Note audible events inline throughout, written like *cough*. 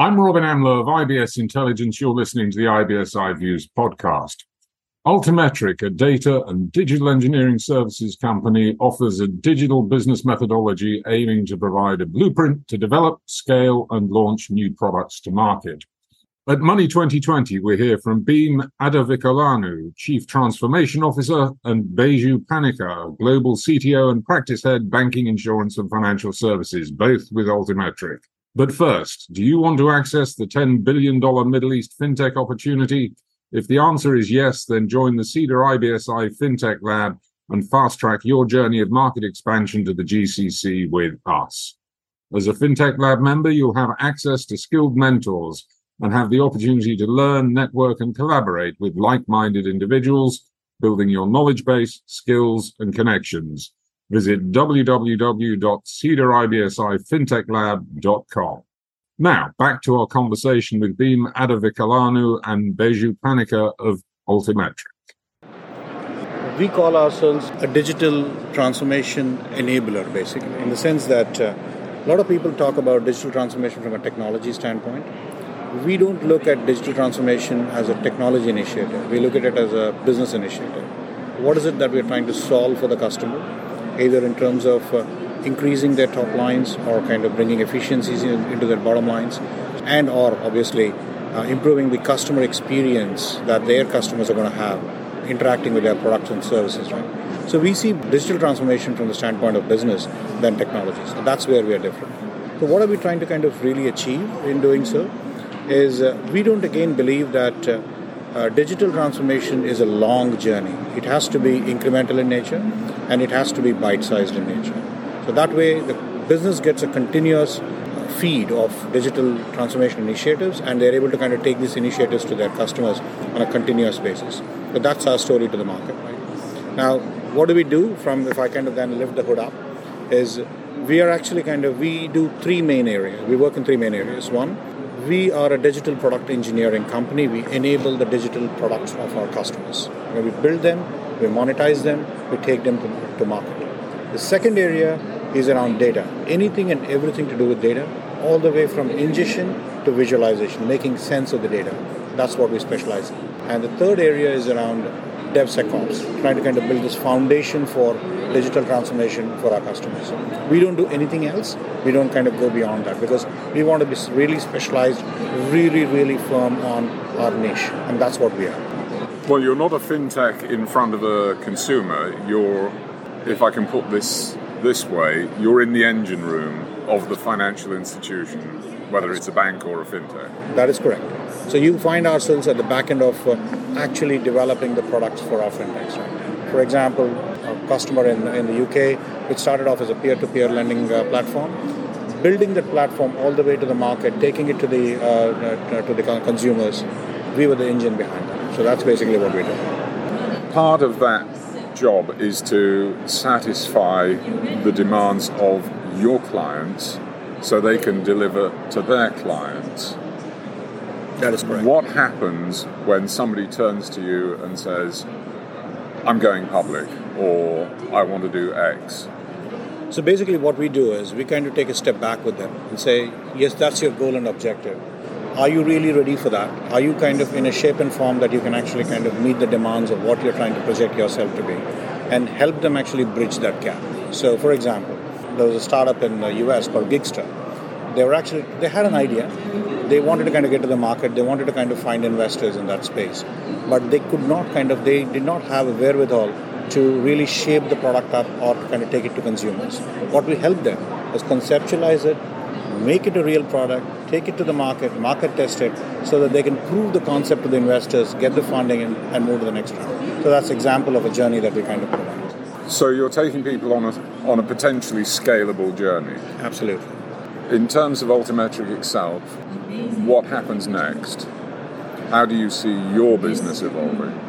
I'm Robin Amlôt of IBS Intelligence. You're listening to the IBS iViews podcast. Altimetrik, a data and digital engineering services company, offers a digital business methodology aiming to provide a blueprint to develop, scale, and launch new products to market. At Money 2020, we hear from Bheem Adavikolanu, Chief Transformation Officer, and Baiju Panicker, Global CTO and Practice Head, Banking, Insurance, and Financial Services, both with Altimetrik. But first, do you want to access the $10 billion Middle East fintech opportunity? If the answer is yes, then join the Cedar IBSI FinTech Lab and fast track your journey of market expansion to the GCC with us. As a FinTech Lab member, you'll have access to skilled mentors and have the opportunity to learn, network, and collaborate with like minded individuals, building your knowledge base, skills, and connections. Visit www.cedaribsifintechlab.com. Now, back to our conversation with Bheem Adavikolanu and Baiju Panicker of Altimetrik. We call ourselves a digital transformation enabler, basically, in the sense that uh, a lot of people talk about digital transformation from a technology standpoint. We don't look at digital transformation as a technology initiative, we look at it as a business initiative. What is it that we're trying to solve for the customer? Either in terms of uh, increasing their top lines or kind of bringing efficiencies in, into their bottom lines and or obviously uh, improving the customer experience that their customers are going to have interacting with their products and services right? So we see digital transformation from the standpoint of business than technologies. So that's where we are different. So what are we trying to kind of really achieve in doing so is uh, we don't again believe that uh, uh, digital transformation is a long journey. It has to be incremental in nature and it has to be bite sized in nature. So that way, the business gets a continuous uh, feed of digital transformation initiatives and they're able to kind of take these initiatives to their customers on a continuous basis. So that's our story to the market. Right? Now, what do we do from if I kind of then lift the hood up is we are actually kind of we do three main areas. We work in three main areas. One, we are a digital product engineering company. We enable the digital products of our customers. we build them, we monetize them, we take them to, to market. The second area is around data. Anything and everything to do with data, all the way from ingestion to visualization, making sense of the data. That's what we specialize in. And the third area is around DevSecOps, trying to kind of build this foundation for digital transformation for our customers. We don't do anything else. We don't kind of go beyond that because we want to be really specialized, really, really firm on our niche, and that's what we are. Well, you're not a fintech in front of a consumer. You're, if I can put this this way, you're in the engine room of the financial institution, whether it's a bank or a fintech. That is correct. So you find ourselves at the back end of uh, actually developing the products for our fintechs. Right? For example, a customer in, in the UK, which started off as a peer-to-peer lending uh, platform, building that platform all the way to the market, taking it to the uh, uh to the consumers, we were the engine behind that. So that's basically what we do. Part of that job is to satisfy the demands of your clients so they can deliver to their clients. That is correct. What happens when somebody turns to you and says, I'm going public or I want to do X? So basically, what we do is we kind of take a step back with them and say, yes, that's your goal and objective. Are you really ready for that? Are you kind of in a shape and form that you can actually kind of meet the demands of what you're trying to project yourself to be and help them actually bridge that gap? So, for example, there was a startup in the US called Gigster. They were actually, they had an idea they wanted to kind of get to the market, they wanted to kind of find investors in that space. But they could not kind of, they did not have a wherewithal to really shape the product up or to kind of take it to consumers. What we helped them was conceptualize it, make it a real product, take it to the market, market test it, so that they can prove the concept to the investors, get the funding, and, and move to the next round. So that's example of a journey that we kind of provide. So you're taking people on a, on a potentially scalable journey. Absolutely. In terms of Altimetrik itself, what happens next? How do you see your business evolving?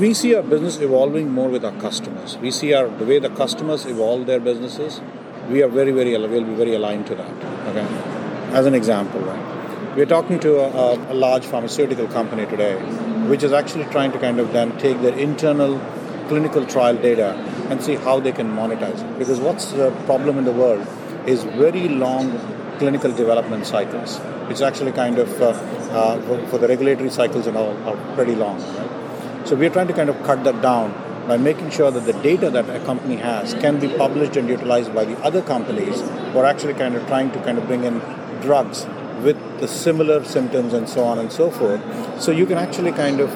We see our business evolving more with our customers. We see our the way the customers evolve their businesses. We are very, very we'll be very aligned to that. Okay, as an example, right? We're talking to a, a large pharmaceutical company today, which is actually trying to kind of then take their internal clinical trial data and see how they can monetize it. Because what's the problem in the world is very long clinical development cycles. It's actually kind of uh, uh, for the regulatory cycles and all are pretty long. Right? So we're trying to kind of cut that down by making sure that the data that a company has can be published and utilized by the other companies who are actually kind of trying to kind of bring in drugs with the similar symptoms and so on and so forth. So you can actually kind of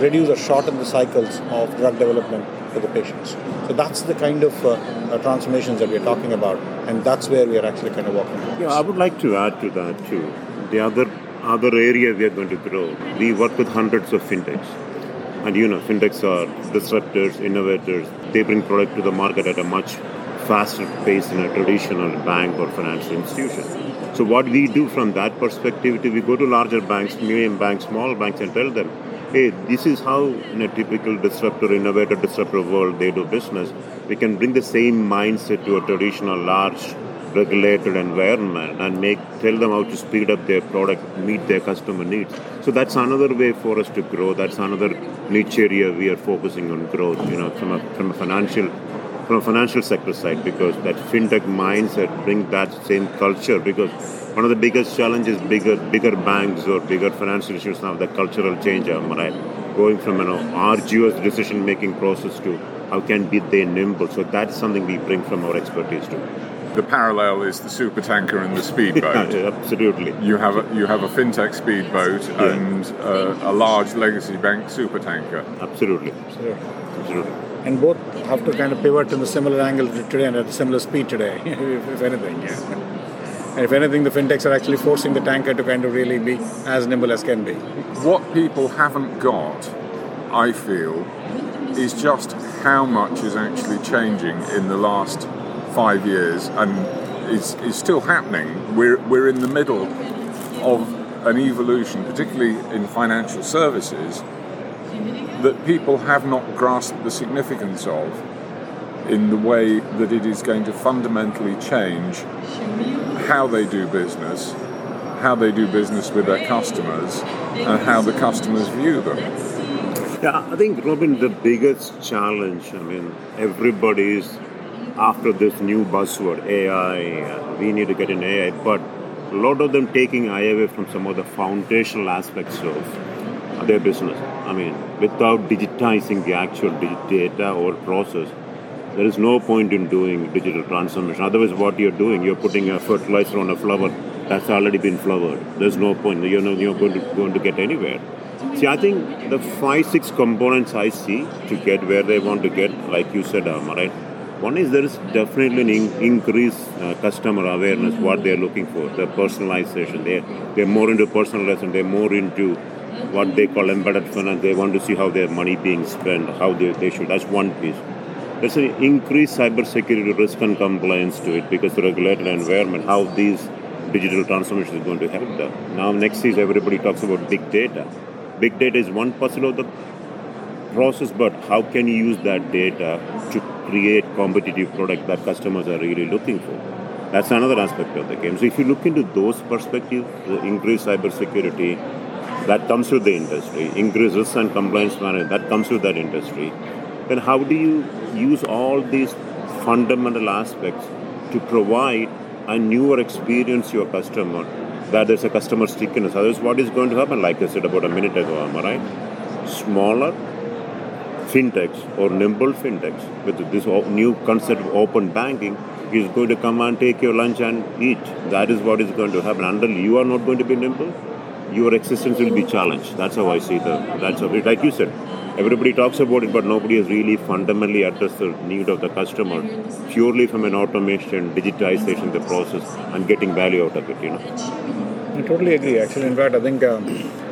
reduce or shorten the cycles of drug development for the patients. So that's the kind of uh, uh, transformations that we're talking about, and that's where we are actually kind of working. Yeah, I would like to add to that too. The other other area we are going to grow. We work with hundreds of fintechs and you know, fintechs are disruptors, innovators. They bring product to the market at a much faster pace than a traditional bank or financial institution. So what we do from that perspective, we go to larger banks, medium banks, small banks, and tell them, hey, this is how in a typical disruptor, innovator, disruptor world they do business. We can bring the same mindset to a traditional large regulated environment and make tell them how to speed up their product, meet their customer needs. So that's another way for us to grow. That's another niche area we are focusing on growth. You know, from a from a financial from a financial sector side because that fintech mindset bring that same culture because one of the biggest challenges bigger bigger banks or bigger financial institutions now the cultural change right going from you know arduous decision making process to how can be they nimble so that's something we bring from our expertise too the parallel is the supertanker and the speedboat. *laughs* yeah, absolutely. You have a, you have a fintech speedboat yeah. and uh, a large legacy bank supertanker. Absolutely. Absolutely. Absolutely. And both have to kind of pivot in a similar angle today and at a similar speed today, if, *laughs* if anything. Yeah. And if anything, the fintechs are actually forcing the tanker to kind of really be as nimble as can be. What people haven't got, I feel, is just how much is actually changing in the last five years and is, is still happening. We're, we're in the middle of an evolution, particularly in financial services, that people have not grasped the significance of in the way that it is going to fundamentally change how they do business, how they do business with their customers, and how the customers view them. Yeah, I think, Robin, the biggest challenge, I mean, everybody's after this new buzzword, AI, we need to get in AI, but a lot of them taking AI away from some of the foundational aspects of their business. I mean, without digitizing the actual data or process, there is no point in doing digital transformation. Otherwise, what you're doing, you're putting a fertilizer on a flower that's already been flowered. There's no point. You're not you're going to, going to get anywhere. See, I think the five, six components I see to get where they want to get, like you said, Amma, right? One is there is definitely an in- increased uh, customer awareness what they are looking for, the personalization. They they're more into personalization. They're more into what they call embedded finance. They want to see how their money being spent, how they, they should. That's one piece. There's an increased cybersecurity risk and compliance to it because the regulated environment, how these digital transformation is going to help them. Now, next is everybody talks about big data. Big data is one puzzle of the process, but how can you use that data to create competitive product that customers are really looking for? That's another aspect of the game. So if you look into those perspectives, increased cybersecurity, that comes with the industry, increased risk and compliance management, that comes with that industry. Then how do you use all these fundamental aspects to provide a newer experience to your customer that there's a customer stickiness. Otherwise, what is going to happen? Like I said about a minute ago, am I right? Smaller, fintechs or nimble fintechs with this new concept of open banking is going to come and take your lunch and eat. That is what is going to happen. Until you are not going to be nimble, your existence will be challenged. That's how I see the. That's how. Like you said, everybody talks about it, but nobody has really fundamentally addressed the need of the customer purely from an automation, digitization, the process, and getting value out of it. You know. I totally agree. Actually, in fact, I think um,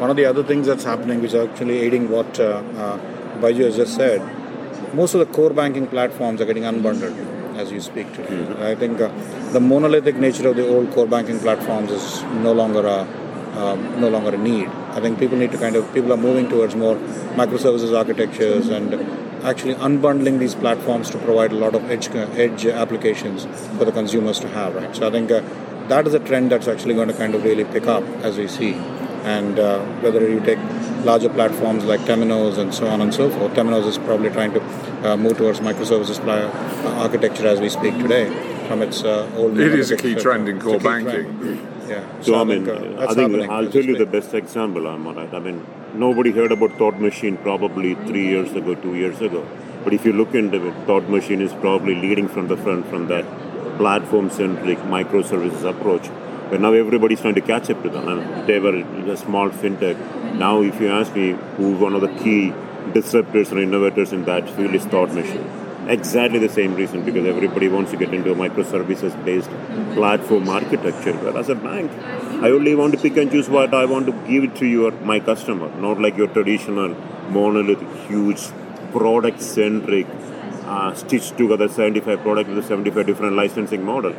one of the other things that's happening, which is actually aiding what. Uh, uh, Baiju has just said, most of the core banking platforms are getting unbundled as you speak today. Mm-hmm. I think uh, the monolithic nature of the old core banking platforms is no longer a um, no longer a need. I think people need to kind of people are moving towards more microservices architectures and actually unbundling these platforms to provide a lot of edge edge applications for the consumers to have. Right. So I think uh, that is a trend that's actually going to kind of really pick up as we see and uh, whether you take larger platforms like Temenos and so on and so forth. Temenos is probably trying to uh, move towards microservices uh, architecture as we speak today. from its uh, old. It is a key trend in core banking. Trend. Yeah. So, so I mean, uh, I think I'll tell you the best example. I'm right. I mean, nobody heard about Thought Machine probably three years ago, two years ago. But if you look into it, Thought Machine is probably leading from the front from that platform-centric microservices approach. But now everybody's trying to catch up to them. And they were a small fintech. Now, if you ask me who one of the key disruptors or innovators in that field is Thought Machine. Exactly the same reason because everybody wants to get into a microservices based platform architecture. But as a bank, I only want to pick and choose what I want to give to your my customer, not like your traditional monolithic, huge product centric, uh, stitched together 75 products with 75 different licensing model.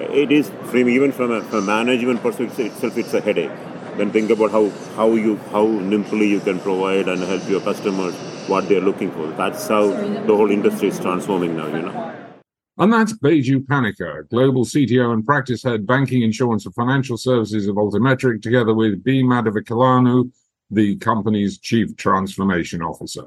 It is from even from a, from a management perspective itself, it's a headache then think about how, how you how nimbly you can provide and help your customers what they're looking for. That's how the whole industry is transforming now, you know. And that's Baiju Panicker, Global CTO and Practice Head Banking Insurance and Financial Services of Altimetrik, together with Bheem Adavikolanu, the company's Chief Transformation Officer.